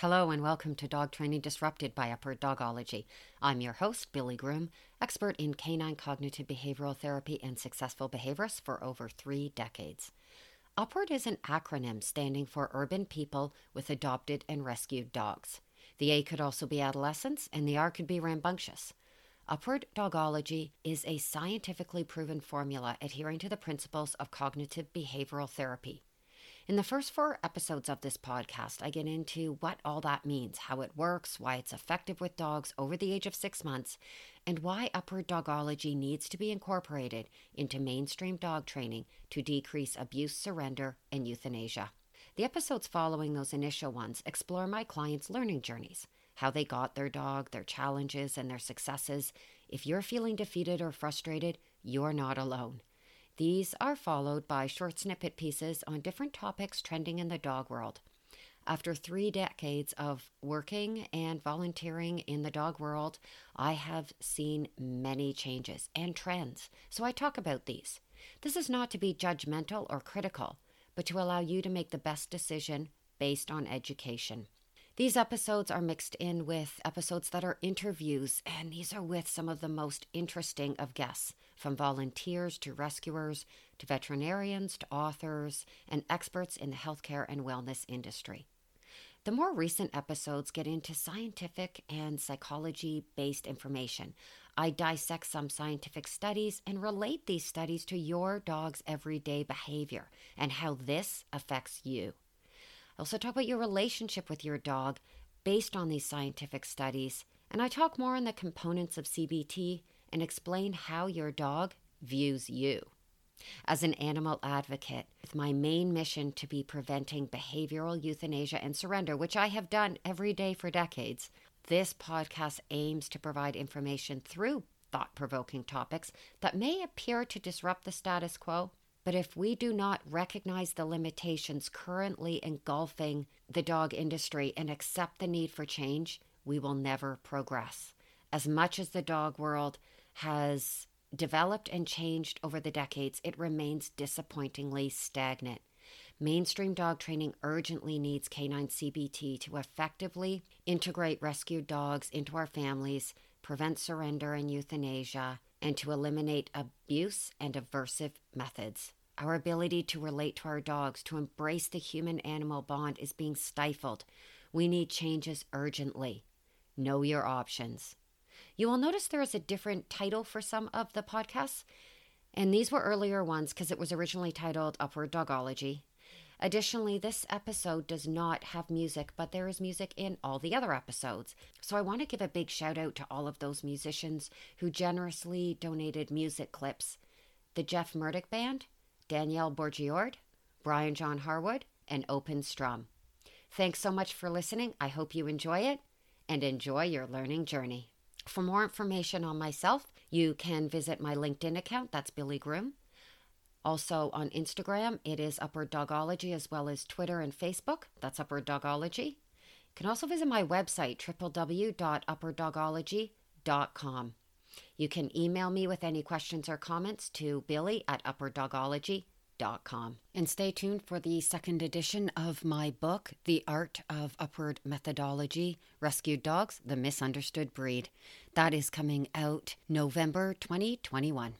Hello and welcome to Dog Training Disrupted by Upward Dogology. I'm your host, Billie Groom, expert in canine cognitive behavioral therapy and successful behaviorist for over three decades. Upward is an acronym standing for Urban People with Adopted and Rescued Dogs. The A could also be adolescents, and the R could be rambunctious. Upward Dogology is a scientifically proven formula adhering to the principles of cognitive behavioral therapy. In the first four episodes of this podcast, I get into what all that means, how it works, why it's effective with dogs over the age of six months, and why upward dogology needs to be incorporated into mainstream dog training to decrease abuse, surrender, and euthanasia. The episodes following those initial ones explore my clients' learning journeys, how they got their dog, their challenges, and their successes. If you're feeling defeated or frustrated, you're not alone. These are followed by short snippet pieces on different topics trending in the dog world. After three decades of working and volunteering in the dog world, I have seen many changes and trends, so I talk about these. This is not to be judgmental or critical, but to allow you to make the best decision based on education. These episodes are mixed in with episodes that are interviews, and these are with some of the most interesting of guests, from volunteers to rescuers to veterinarians to authors and experts in the healthcare and wellness industry. The more recent episodes get into scientific and psychology based information. I dissect some scientific studies and relate these studies to your dog's everyday behavior and how this affects you. Also talk about your relationship with your dog based on these scientific studies, and I talk more on the components of CBT and explain how your dog views you. As an animal advocate, with my main mission to be preventing behavioral euthanasia and surrender, which I have done every day for decades, this podcast aims to provide information through thought provoking topics that may appear to disrupt the status quo but if we do not recognize the limitations currently engulfing the dog industry and accept the need for change, we will never progress. As much as the dog world has developed and changed over the decades, it remains disappointingly stagnant. Mainstream dog training urgently needs canine CBT to effectively integrate rescued dogs into our families, prevent surrender and euthanasia, and to eliminate abuse and aversive methods. Our ability to relate to our dogs, to embrace the human animal bond, is being stifled. We need changes urgently. Know your options. You will notice there is a different title for some of the podcasts, and these were earlier ones because it was originally titled Upward Dogology. Additionally, this episode does not have music, but there is music in all the other episodes. So I want to give a big shout out to all of those musicians who generously donated music clips. The Jeff Murdoch Band, Danielle Borgiord, Brian John Harwood, and Open Strum. Thanks so much for listening. I hope you enjoy it and enjoy your learning journey. For more information on myself, you can visit my LinkedIn account. That's Billie Groom. Also on Instagram, it is Upward Dogology, as well as Twitter and Facebook. That's Upward Dogology. You can also visit my website, www.upwarddogology.com. You can email me with any questions or comments to billy at upwarddogology.com. And stay tuned for the second edition of my book, The Art of Upward Dogology Rescued Dogs, The Misunderstood Breed. That is coming out November 2021.